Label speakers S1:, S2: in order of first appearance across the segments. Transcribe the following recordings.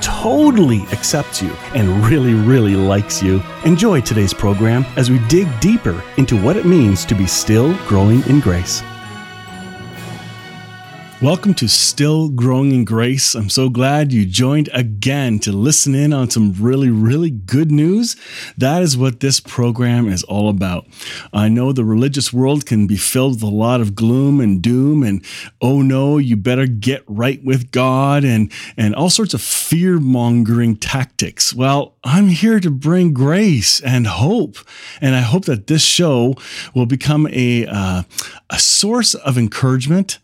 S1: totally accepts you and really, really likes you. Enjoy today's program as we dig deeper into what it means to be still growing in grace. Welcome to Still Growing in Grace. I'm so glad you joined again to listen in on some really, really good news. That is what this program is all about. I know the religious world can be filled with a lot of gloom and doom and oh no, you better get right with God and and all sorts of fear-mongering tactics. Well, I'm here to bring grace and hope, and I hope that this show will become a uh, a source of encouragement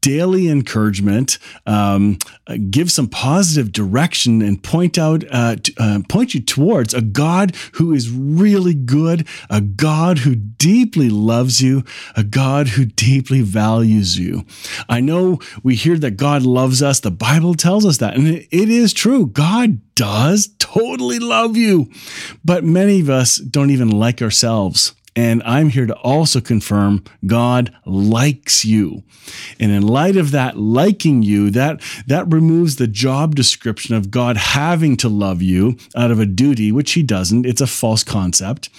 S1: daily encouragement, um, uh, give some positive direction, and point out, uh, t- uh, point you towards a God who is really good, a God who deeply loves you, a God who deeply values you. I know we hear that God loves us. The Bible tells us that, and it, it is true. God does totally love you, but many of us don't even like ourselves. And I'm here to also confirm God likes you. And in light of that liking you, that, that removes the job description of God having to love you out of a duty, which he doesn't. It's a false concept.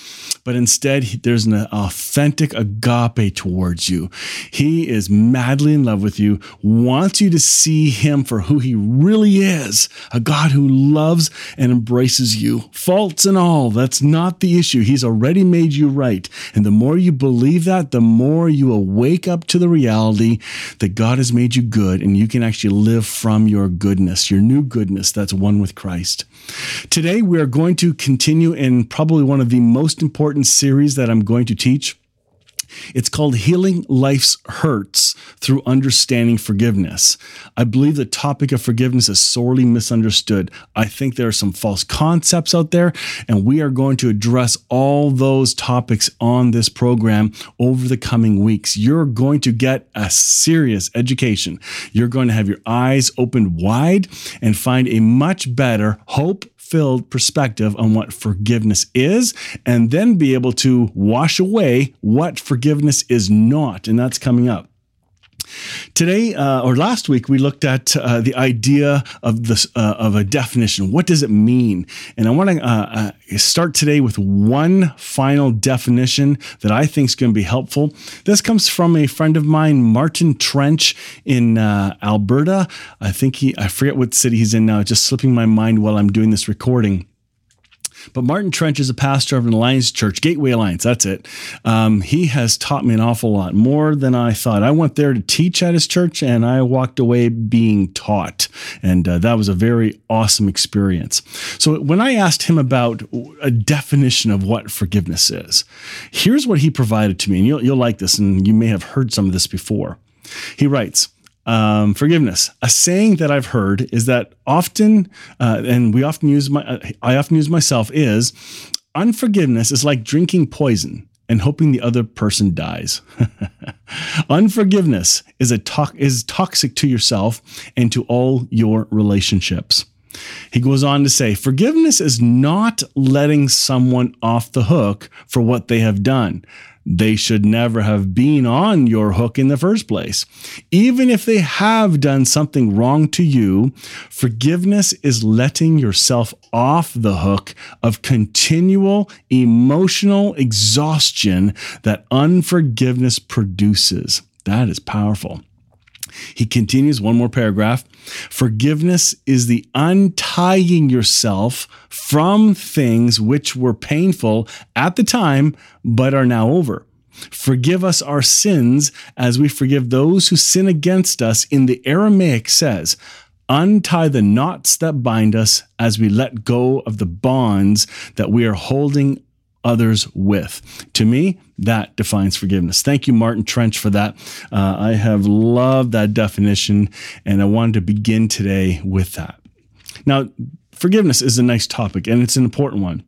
S1: But instead, there's an authentic agape towards you. He is madly in love with you, wants you to see him for who he really is a God who loves and embraces you, faults and all. That's not the issue. He's already made you right. And the more you believe that, the more you will wake up to the reality that God has made you good and you can actually live from your goodness, your new goodness that's one with Christ. Today, we are going to continue in probably one of the most important series that I'm going to teach. It's called Healing Life's Hurts Through Understanding Forgiveness. I believe the topic of forgiveness is sorely misunderstood. I think there are some false concepts out there, and we are going to address all those topics on this program over the coming weeks. You're going to get a serious education. You're going to have your eyes opened wide and find a much better hope filled perspective on what forgiveness is, and then be able to wash away what forgiveness is not. And that's coming up. Today uh, or last week, we looked at uh, the idea of this uh, of a definition. What does it mean? And I want to uh, uh, start today with one final definition that I think is going to be helpful. This comes from a friend of mine, Martin Trench in uh, Alberta. I think he I forget what city he's in now. It's just slipping my mind while I'm doing this recording. But Martin Trench is a pastor of an Alliance Church, Gateway Alliance. That's it. Um, he has taught me an awful lot, more than I thought. I went there to teach at his church, and I walked away being taught, and uh, that was a very awesome experience. So when I asked him about a definition of what forgiveness is, here's what he provided to me, and you'll, you'll like this, and you may have heard some of this before. He writes um, forgiveness. A saying that I've heard is that often, uh, and we often use my, uh, I often use myself is, unforgiveness is like drinking poison and hoping the other person dies. Unforgiveness is a to- is toxic to yourself and to all your relationships. He goes on to say, forgiveness is not letting someone off the hook for what they have done they should never have been on your hook in the first place. Even if they have done something wrong to you, forgiveness is letting yourself off the hook of continual emotional exhaustion that unforgiveness produces. That is powerful. He continues one more paragraph. Forgiveness is the untying yourself from things which were painful at the time, but are now over. Forgive us our sins as we forgive those who sin against us. In the Aramaic says, untie the knots that bind us as we let go of the bonds that we are holding others with. To me, that defines forgiveness. Thank you, Martin Trench, for that. Uh, I have loved that definition, and I wanted to begin today with that. Now, forgiveness is a nice topic, and it's an important one.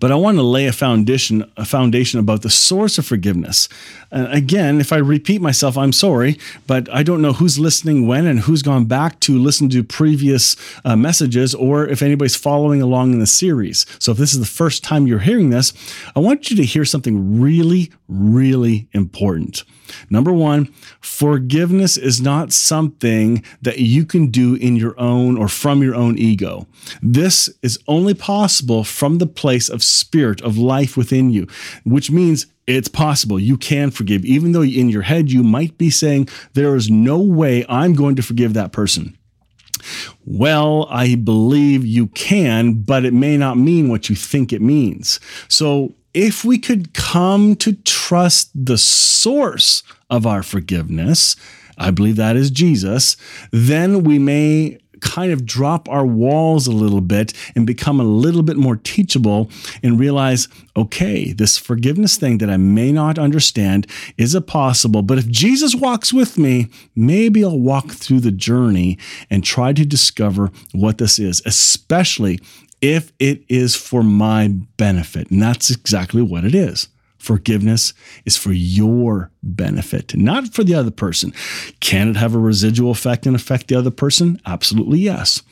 S1: But I want to lay a foundation, a foundation about the source of forgiveness. Uh, again, if I repeat myself, I'm sorry, but I don't know who's listening when and who's gone back to listen to previous uh, messages or if anybody's following along in the series. So if this is the first time you're hearing this, I want you to hear something really, really important. Number one, forgiveness is not something that you can do in your own or from your own ego. This is only possible from the place of spirit, of life within you, which means it's possible you can forgive, even though in your head you might be saying, There is no way I'm going to forgive that person. Well, I believe you can, but it may not mean what you think it means. So if we could come to trust the source of our forgiveness, I believe that is Jesus, then we may kind of drop our walls a little bit and become a little bit more teachable and realize, okay, this forgiveness thing that I may not understand is a possible, but if Jesus walks with me, maybe I'll walk through the journey and try to discover what this is, especially if it is for my benefit. And that's exactly what it is. Forgiveness is for your benefit, not for the other person. Can it have a residual effect and affect the other person? Absolutely yes.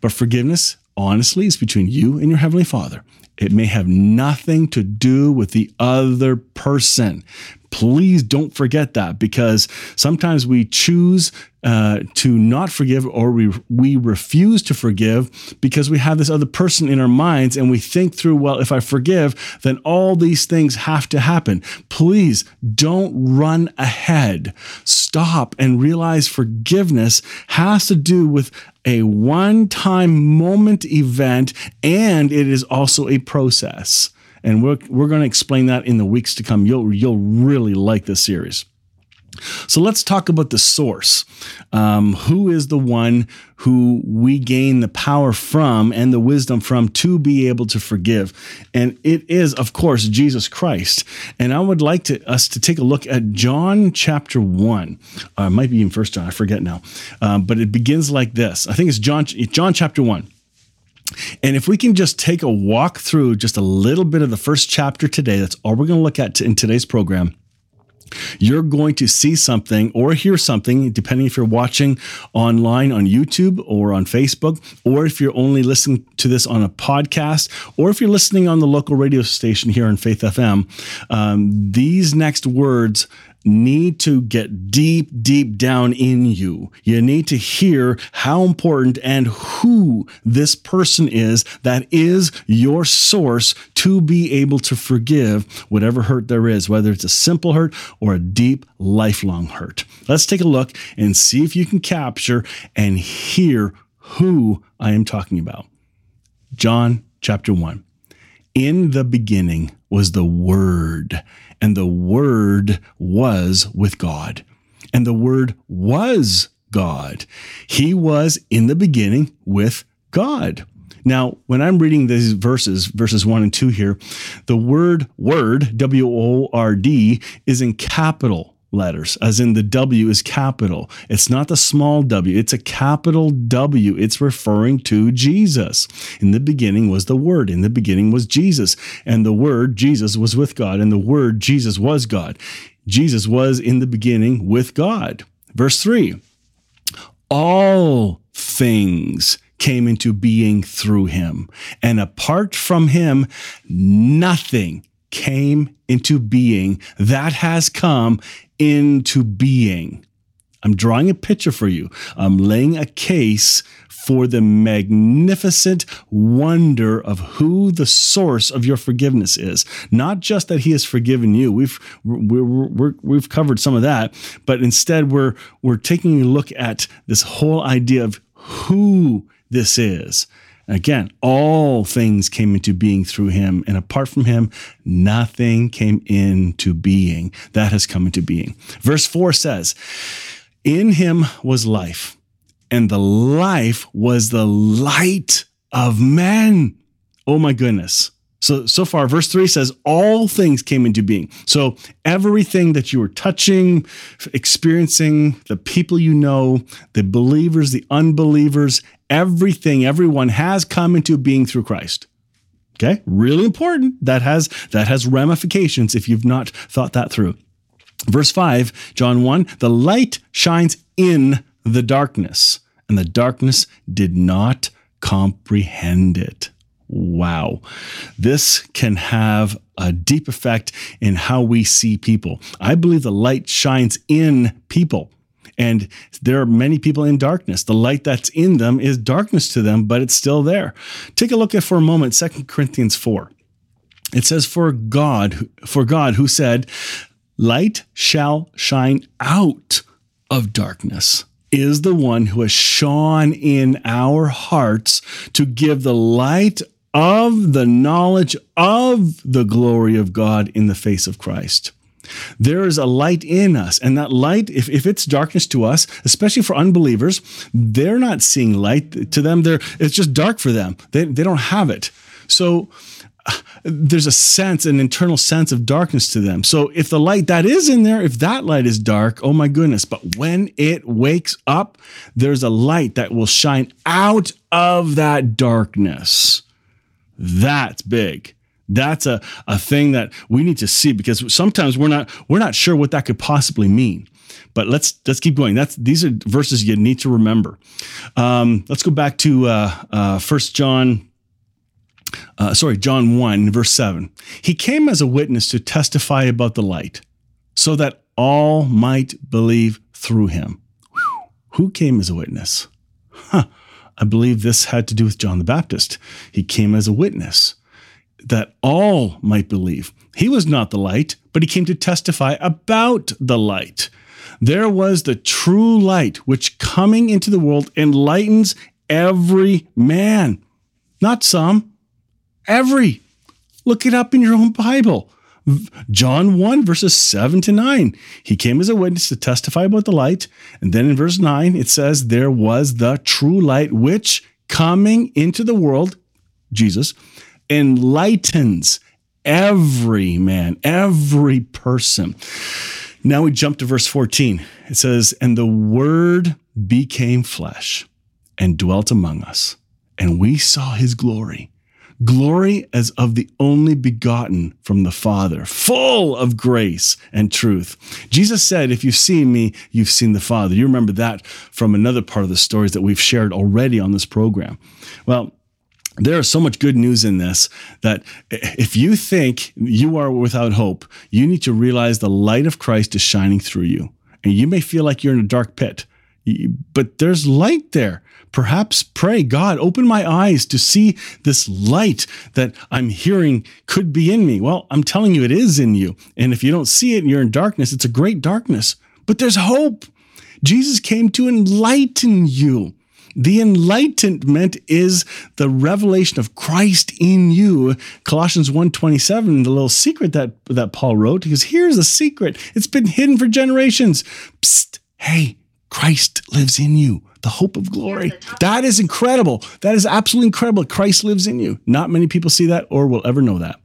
S1: But forgiveness, honestly, is between you and your Heavenly Father. It may have nothing to do with the other person. Please don't forget that because sometimes we choose uh, to not forgive or we, we refuse to forgive because we have this other person in our minds and we think through, well, if I forgive, then all these things have to happen. Please don't run ahead. Stop and realize forgiveness has to do with a one time moment event and it is also a process. And we're, we're going to explain that in the weeks to come. You'll, you'll really like this series. So let's talk about the source. Um, who is the one who we gain the power from and the wisdom from to be able to forgive? And it is, of course, Jesus Christ. And I would like to, us to take a look at John chapter 1. Uh, it might be even First John, I forget now. Um, but it begins like this. I think it's John, John chapter 1. And if we can just take a walk through just a little bit of the first chapter today, that's all we're going to look at in today's program. You're going to see something or hear something, depending if you're watching online on YouTube or on Facebook, or if you're only listening to this on a podcast, or if you're listening on the local radio station here on Faith FM. Um, these next words need to get deep, deep down in you. You need to hear how important and who this person is that is your source to be able to forgive whatever hurt there is, whether it's a simple hurt or a deep, lifelong hurt. Let's take a look and see if you can capture and hear who I am talking about. John chapter 1. In the beginning was the Word and the Word was with God. And the Word was God. He was in the beginning with God. Now, when I'm reading these verses, verses one and two here, the word word, W O R D, is in capital letters, as in the W is capital. It's not the small w, it's a capital W. It's referring to Jesus. In the beginning was the Word, in the beginning was Jesus, and the Word, Jesus, was with God, and the Word, Jesus, was God. Jesus was in the beginning with God. Verse 3 All things came into being through him, and apart from him, nothing came into being that has come into being. I'm drawing a picture for you. I'm laying a case for the magnificent wonder of who the source of your forgiveness is. Not just that he has forgiven you. We've we have covered some of that, but instead we're we're taking a look at this whole idea of who this is. Again, all things came into being through him, and apart from him, nothing came into being. That has come into being. Verse 4 says, In him was life, and the life was the light of men. Oh my goodness. So, so far, verse 3 says, All things came into being. So, everything that you were touching, experiencing, the people you know, the believers, the unbelievers, everything, everyone has come into being through Christ. Okay? Really important. That has that has ramifications if you've not thought that through. Verse 5, John 1, the light shines in the darkness, and the darkness did not comprehend it. Wow. This can have a deep effect in how we see people. I believe the light shines in people. And there are many people in darkness. The light that's in them is darkness to them, but it's still there. Take a look at for a moment 2 Corinthians 4. It says, For God, for God who said, Light shall shine out of darkness is the one who has shone in our hearts to give the light of the knowledge of the glory of God in the face of Christ. There is a light in us, and that light, if, if it's darkness to us, especially for unbelievers, they're not seeing light. To them, they're, it's just dark for them. They, they don't have it. So uh, there's a sense, an internal sense of darkness to them. So if the light that is in there, if that light is dark, oh my goodness. But when it wakes up, there's a light that will shine out of that darkness. That's big. That's a, a thing that we need to see because sometimes we're not we're not sure what that could possibly mean. But let's let's keep going. That's these are verses you need to remember. Um, let's go back to uh, uh, First John. Uh, sorry, John 1, verse 7. He came as a witness to testify about the light, so that all might believe through him. Whew. Who came as a witness? Huh. I believe this had to do with John the Baptist. He came as a witness that all might believe. He was not the light, but he came to testify about the light. There was the true light, which coming into the world enlightens every man, not some, every. Look it up in your own Bible. John 1, verses 7 to 9. He came as a witness to testify about the light. And then in verse 9, it says, There was the true light, which coming into the world, Jesus, enlightens every man, every person. Now we jump to verse 14. It says, And the word became flesh and dwelt among us, and we saw his glory glory as of the only begotten from the Father, full of grace and truth. Jesus said, If you've seen me, you've seen the Father. You remember that from another part of the stories that we've shared already on this program. Well, there is so much good news in this that if you think you are without hope, you need to realize the light of Christ is shining through you. And you may feel like you're in a dark pit, but there's light there. Perhaps pray, God, open my eyes to see this light that I'm hearing could be in me. Well, I'm telling you, it is in you. And if you don't see it and you're in darkness, it's a great darkness, but there's hope. Jesus came to enlighten you. The enlightenment is the revelation of Christ in you. Colossians 1:27, the little secret that, that Paul wrote, because here's a secret. It's been hidden for generations. Psst, hey, Christ lives in you the hope of glory. That is incredible. That is absolutely incredible. Christ lives in you. Not many people see that or will ever know that.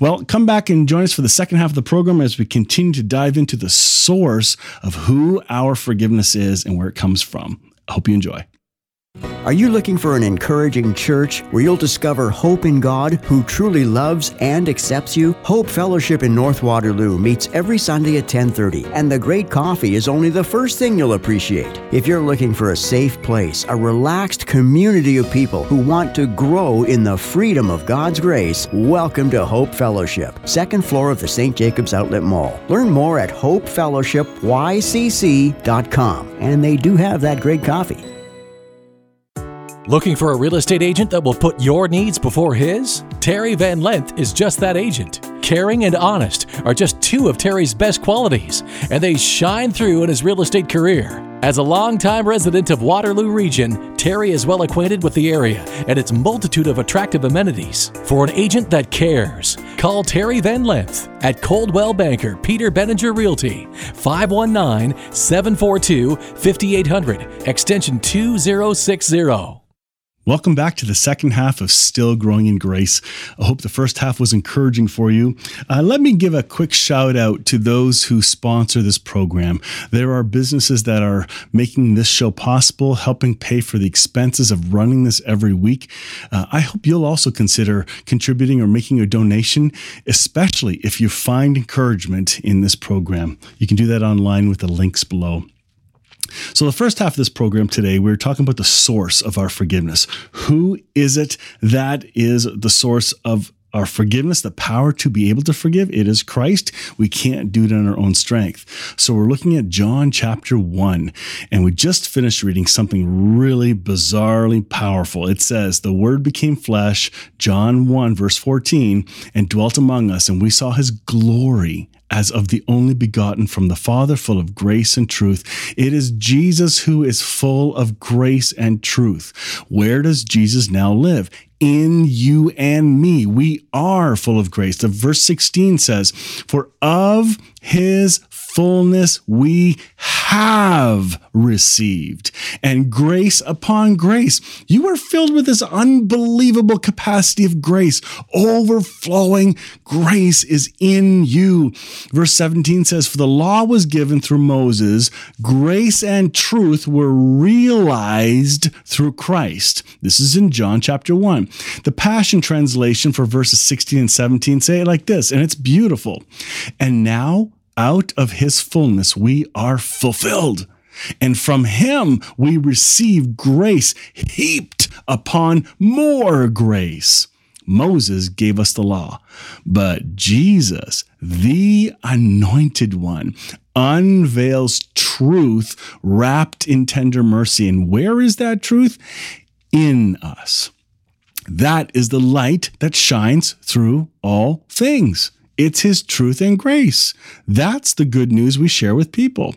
S1: Well, come back and join us for the second half of the program as we continue to dive into the source of who our forgiveness is and where it comes from. I hope you enjoy.
S2: Are you looking for an encouraging church where you'll discover hope in God who truly loves and accepts you? Hope Fellowship in North Waterloo meets every Sunday at 10:30, and the great coffee is only the first thing you'll appreciate. If you're looking for a safe place, a relaxed community of people who want to grow in the freedom of God's grace, welcome to Hope Fellowship, second floor of the St. Jacobs Outlet Mall. Learn more at hopefellowshipycc.com, and they do have that great coffee.
S3: Looking for a real estate agent that will put your needs before his? Terry Van Lent is just that agent. Caring and honest are just two of Terry's best qualities, and they shine through in his real estate career. As a longtime resident of Waterloo Region, Terry is well acquainted with the area and its multitude of attractive amenities. For an agent that cares, call Terry Van Lent at Coldwell Banker Peter Benninger Realty, 519 742 5800, extension 2060.
S1: Welcome back to the second half of Still Growing in Grace. I hope the first half was encouraging for you. Uh, let me give a quick shout out to those who sponsor this program. There are businesses that are making this show possible, helping pay for the expenses of running this every week. Uh, I hope you'll also consider contributing or making a donation, especially if you find encouragement in this program. You can do that online with the links below. So, the first half of this program today, we're talking about the source of our forgiveness. Who is it that is the source of our forgiveness, the power to be able to forgive? It is Christ. We can't do it in our own strength. So, we're looking at John chapter 1, and we just finished reading something really bizarrely powerful. It says, The Word became flesh, John 1, verse 14, and dwelt among us, and we saw his glory as of the only begotten from the Father, full of grace and truth. It is Jesus who is full of grace and truth. Where does Jesus now live? In you and me. We are full of grace. The verse 16 says, For of his fullness we have received, and grace upon grace. You are filled with this unbelievable capacity of grace. Overflowing grace is in you. Verse 17 says, For the law was given through Moses, grace and truth were realized through Christ. This is in John chapter 1. The Passion Translation for verses 16 and 17 say it like this, and it's beautiful. And now, out of his fullness we are fulfilled. And from him we receive grace heaped upon more grace. Moses gave us the law, but Jesus, the anointed one, unveils truth wrapped in tender mercy. And where is that truth? In us. That is the light that shines through all things. It's his truth and grace. That's the good news we share with people.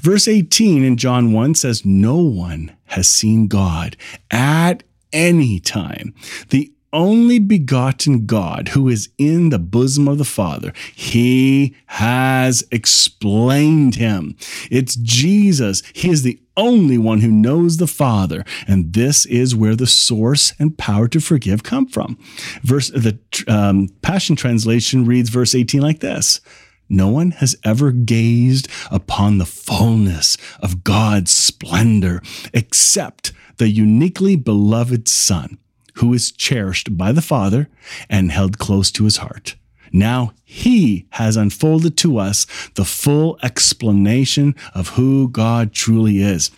S1: Verse 18 in John 1 says, No one has seen God at any time. The only begotten God who is in the bosom of the Father. He has explained him. It's Jesus. He is the only one who knows the Father, and this is where the source and power to forgive come from. Verse the um, Passion Translation reads verse 18 like this. No one has ever gazed upon the fullness of God's splendor except the uniquely beloved Son who is cherished by the Father and held close to his heart. Now he has unfolded to us the full explanation of who God truly is.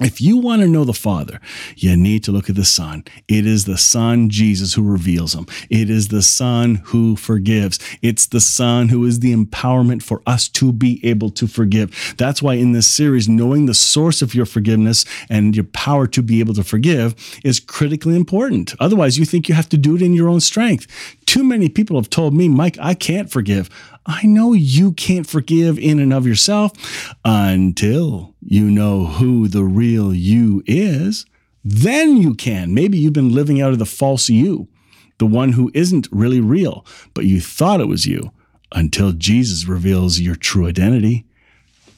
S1: If you want to know the Father, you need to look at the Son. It is the Son, Jesus, who reveals him. It is the Son who forgives. It's the Son who is the empowerment for us to be able to forgive. That's why in this series, knowing the source of your forgiveness and your power to be able to forgive is critically important. Otherwise, you think you have to do it in your own strength. Too many people have told me, Mike, I can't forgive. I know you can't forgive in and of yourself until you know who the real you is. Then you can. Maybe you've been living out of the false you, the one who isn't really real, but you thought it was you until Jesus reveals your true identity.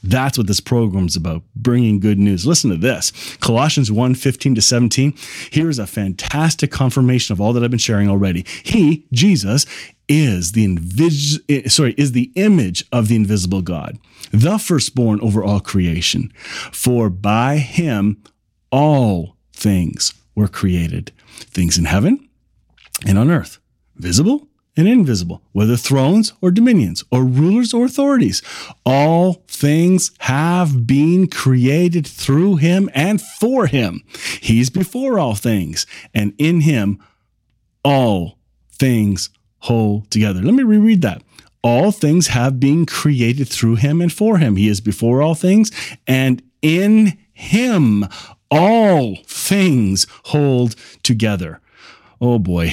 S1: That's what this program's about, bringing good news. Listen to this. Colossians 1, 15 to 17. Here is a fantastic confirmation of all that I've been sharing already. He, Jesus, is the invis- eh, sorry, is the image of the invisible God, the firstborn over all creation. For by him all things were created, things in heaven and on earth, visible and invisible, whether thrones or dominions or rulers or authorities. All things have been created through him and for him. He's before all things, and in him all things hold together. Let me reread that. All things have been created through him and for him. He is before all things, and in him all things hold together. Oh boy,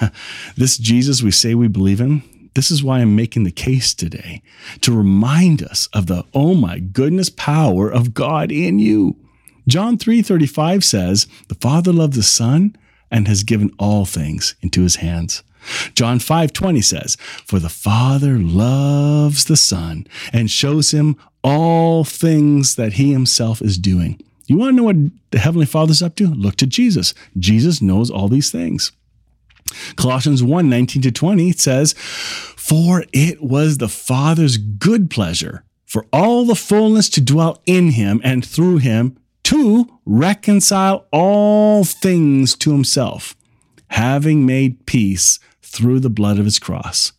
S1: this Jesus we say we believe in, this is why I'm making the case today to remind us of the oh my goodness power of God in you. John 3:35 says, "The Father loved the Son and has given all things into his hands." John 5:20 says, "For the Father loves the Son and shows him all things that he himself is doing." You want to know what the Heavenly Father's up to? Look to Jesus. Jesus knows all these things. Colossians 1 19 to 20 says, For it was the Father's good pleasure for all the fullness to dwell in him and through him to reconcile all things to himself, having made peace through the blood of his cross.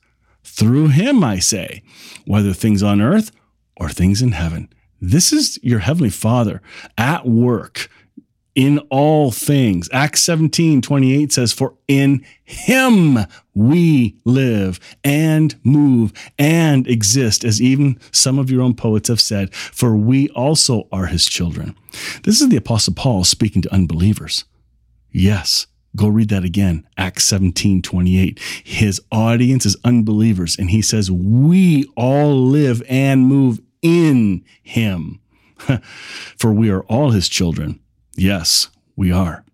S1: Through him, I say, whether things on earth or things in heaven. This is your heavenly Father at work in all things. Acts 17 28 says, For in him we live and move and exist, as even some of your own poets have said, for we also are his children. This is the Apostle Paul speaking to unbelievers. Yes. Go read that again. Acts 17, 28. His audience is unbelievers, and he says, We all live and move in him. For we are all his children. Yes, we are.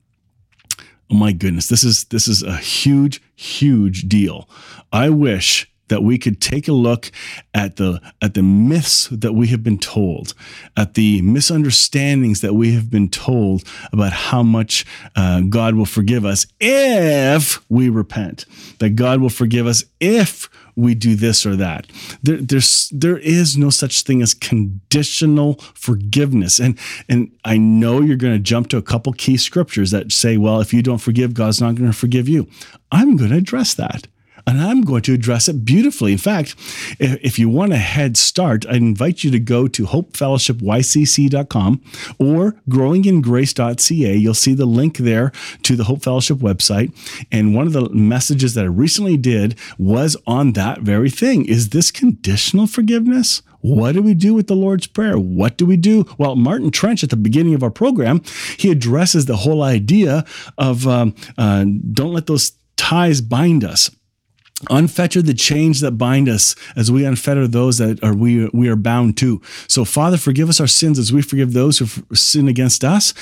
S1: Oh my goodness, this is this is a huge huge deal. I wish that we could take a look at the at the myths that we have been told, at the misunderstandings that we have been told about how much uh, God will forgive us if we repent. That God will forgive us if we do this or that. There, there's there is no such thing as conditional forgiveness. And and I know you're going to jump to a couple key scriptures that say, well, if you don't forgive, God's not going to forgive you. I'm going to address that and I'm going to address it beautifully. In fact, if you want a head start, I invite you to go to hopefellowshipycc.com or growingingrace.ca. You'll see the link there to the Hope Fellowship website. And one of the messages that I recently did was on that very thing. Is this conditional forgiveness? What do we do with the Lord's Prayer? What do we do? Well, Martin Trench at the beginning of our program, he addresses the whole idea of um, uh, don't let those ties bind us unfetter the chains that bind us as we unfetter those that are we we are bound to. So father forgive us our sins as we forgive those who sin against us.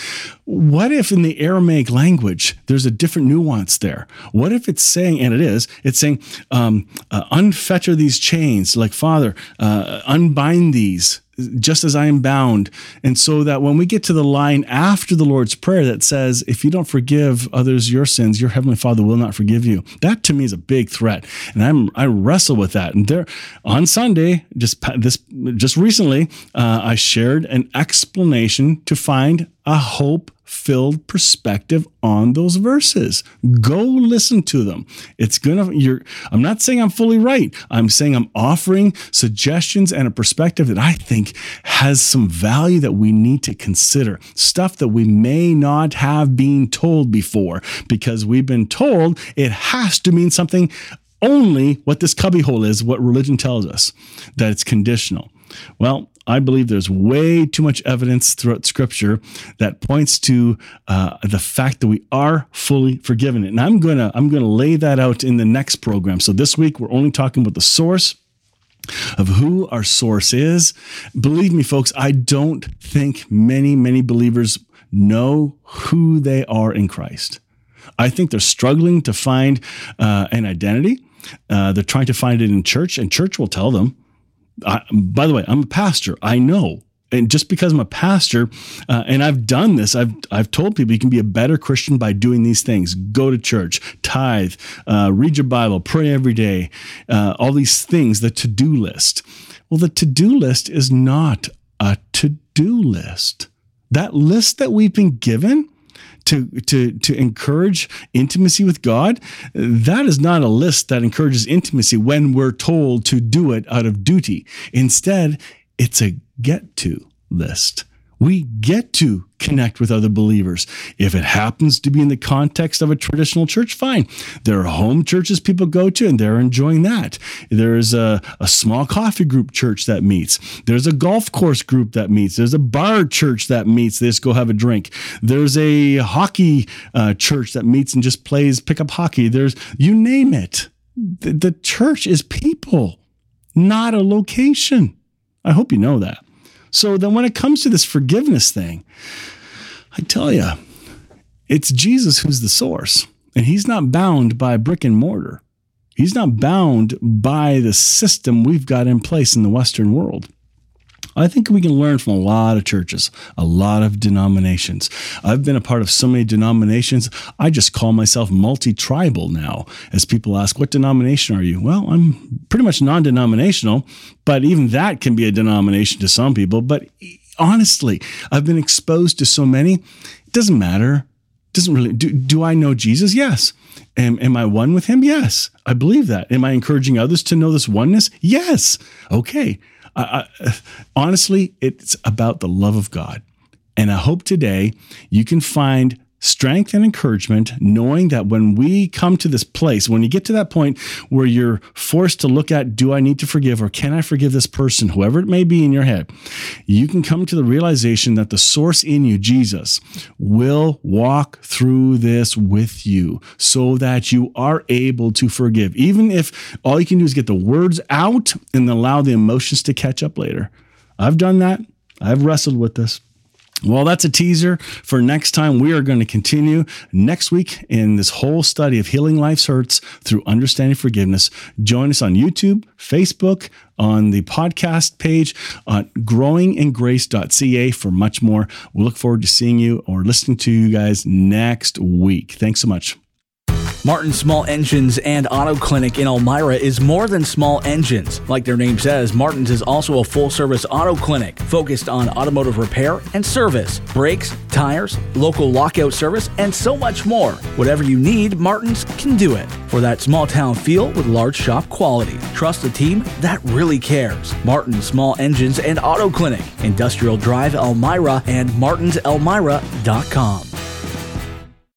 S1: What if in the aramaic language there's a different nuance there? What if it's saying and it is it's saying um, uh, unfetter these chains like father uh, unbind these just as I am bound. And so that when we get to the line after the Lord's Prayer that says, if you don't forgive others your sins, your heavenly Father will not forgive you. That to me is a big threat. And I'm I wrestle with that. And there on Sunday, just this just recently, uh, I shared an explanation to find a hope filled perspective on those verses. Go listen to them. It's gonna you're I'm not saying I'm fully right. I'm saying I'm offering suggestions and a perspective that I think has some value that we need to consider. Stuff that we may not have been told before because we've been told it has to mean something only what this cubbyhole is, what religion tells us, that it's conditional. Well, I believe there's way too much evidence throughout Scripture that points to uh, the fact that we are fully forgiven. And I'm gonna I'm gonna lay that out in the next program. So this week we're only talking about the source of who our source is. Believe me, folks, I don't think many many believers know who they are in Christ. I think they're struggling to find uh, an identity. Uh, they're trying to find it in church, and church will tell them. I, by the way, I'm a pastor. I know. And just because I'm a pastor, uh, and I've done this, I've I've told people you can be a better Christian by doing these things: go to church, tithe, uh, read your Bible, pray every day, uh, all these things. The to do list. Well, the to do list is not a to do list. That list that we've been given to to to encourage intimacy with God, that is not a list that encourages intimacy when we're told to do it out of duty. Instead, it's a get to list we get to connect with other believers. If it happens to be in the context of a traditional church, fine. There are home churches people go to and they're enjoying that. There's a, a small coffee group church that meets. There's a golf course group that meets. There's a bar church that meets. They just go have a drink. There's a hockey uh, church that meets and just plays pickup hockey. There's, you name it. The, the church is people, not a location. I hope you know that. So then when it comes to this forgiveness thing, I tell you, it's Jesus who's the source. And he's not bound by brick and mortar. He's not bound by the system we've got in place in the Western world. I think we can learn from a lot of churches, a lot of denominations. I've been a part of so many denominations, I just call myself multi tribal now. As people ask, What denomination are you? Well, I'm pretty much non denominational, but even that can be a denomination to some people. But honestly, I've been exposed to so many, it doesn't matter. Doesn't really do, do I know Jesus? Yes. Am, am I one with him? Yes. I believe that. Am I encouraging others to know this oneness? Yes. Okay. I, honestly, it's about the love of God. And I hope today you can find strength and encouragement, knowing that when we come to this place, when you get to that point where you're forced to look at, do I need to forgive or can I forgive this person, whoever it may be in your head, you can come to the realization that the source in you, Jesus, will walk through this with you so that you are able to forgive, even if all you can do is get the words out and allow the emotions to catch up later. I've done that. I've wrestled with this. Well, that's a teaser for next time. We are going to continue next week in this whole study of healing life's hurts through understanding forgiveness. Join us on YouTube, Facebook, on the podcast page on growingingrace.ca for much more. We look forward to seeing you or listening to you guys next week. Thanks so much.
S4: Martin Small Engines and Auto Clinic in Elmira is more than small engines. Like their name says, Martin's is also a full service auto clinic focused on automotive repair and service, brakes, tires, local lockout service, and so much more. Whatever you need, Martin's can do it. For that small town feel with large shop quality. Trust a team that really cares. Martin Small Engines and Auto Clinic, Industrial Drive Elmira and martinselmira.com.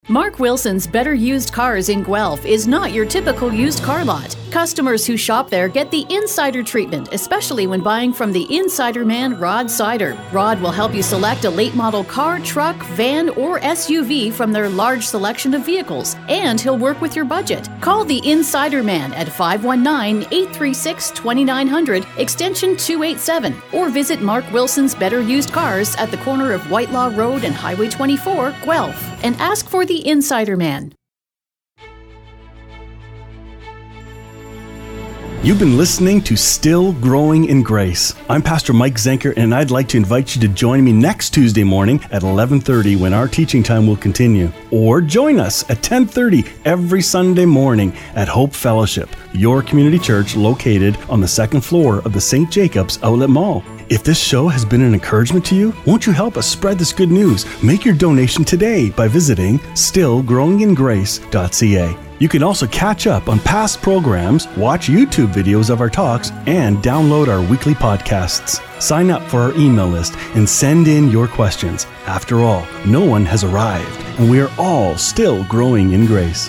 S5: Mark Wilson's Better Used Cars in Guelph is not your typical used car lot. Customers who shop there get the insider treatment, especially when buying from the insider man Rod Sider. Rod will help you select a late model car, truck, van, or SUV from their large selection of vehicles, and he'll work with your budget. Call the Insider Man at 519 836 2900, extension 287, or visit Mark Wilson's Better Used Cars at the corner of Whitelaw Road and Highway 24, Guelph, and ask for Insider Man.
S1: You've been listening to Still Growing in Grace. I'm Pastor Mike Zenker and I'd like to invite you to join me next Tuesday morning at 11:30 when our teaching time will continue. Or join us at 10:30 every Sunday morning at Hope Fellowship, your community church located on the second floor of the St. Jacobs Outlet Mall. If this show has been an encouragement to you, won't you help us spread this good news? Make your donation today by visiting stillgrowingingrace.ca. You can also catch up on past programs, watch YouTube videos of our talks, and download our weekly podcasts. Sign up for our email list and send in your questions. After all, no one has arrived, and we are all still growing in grace.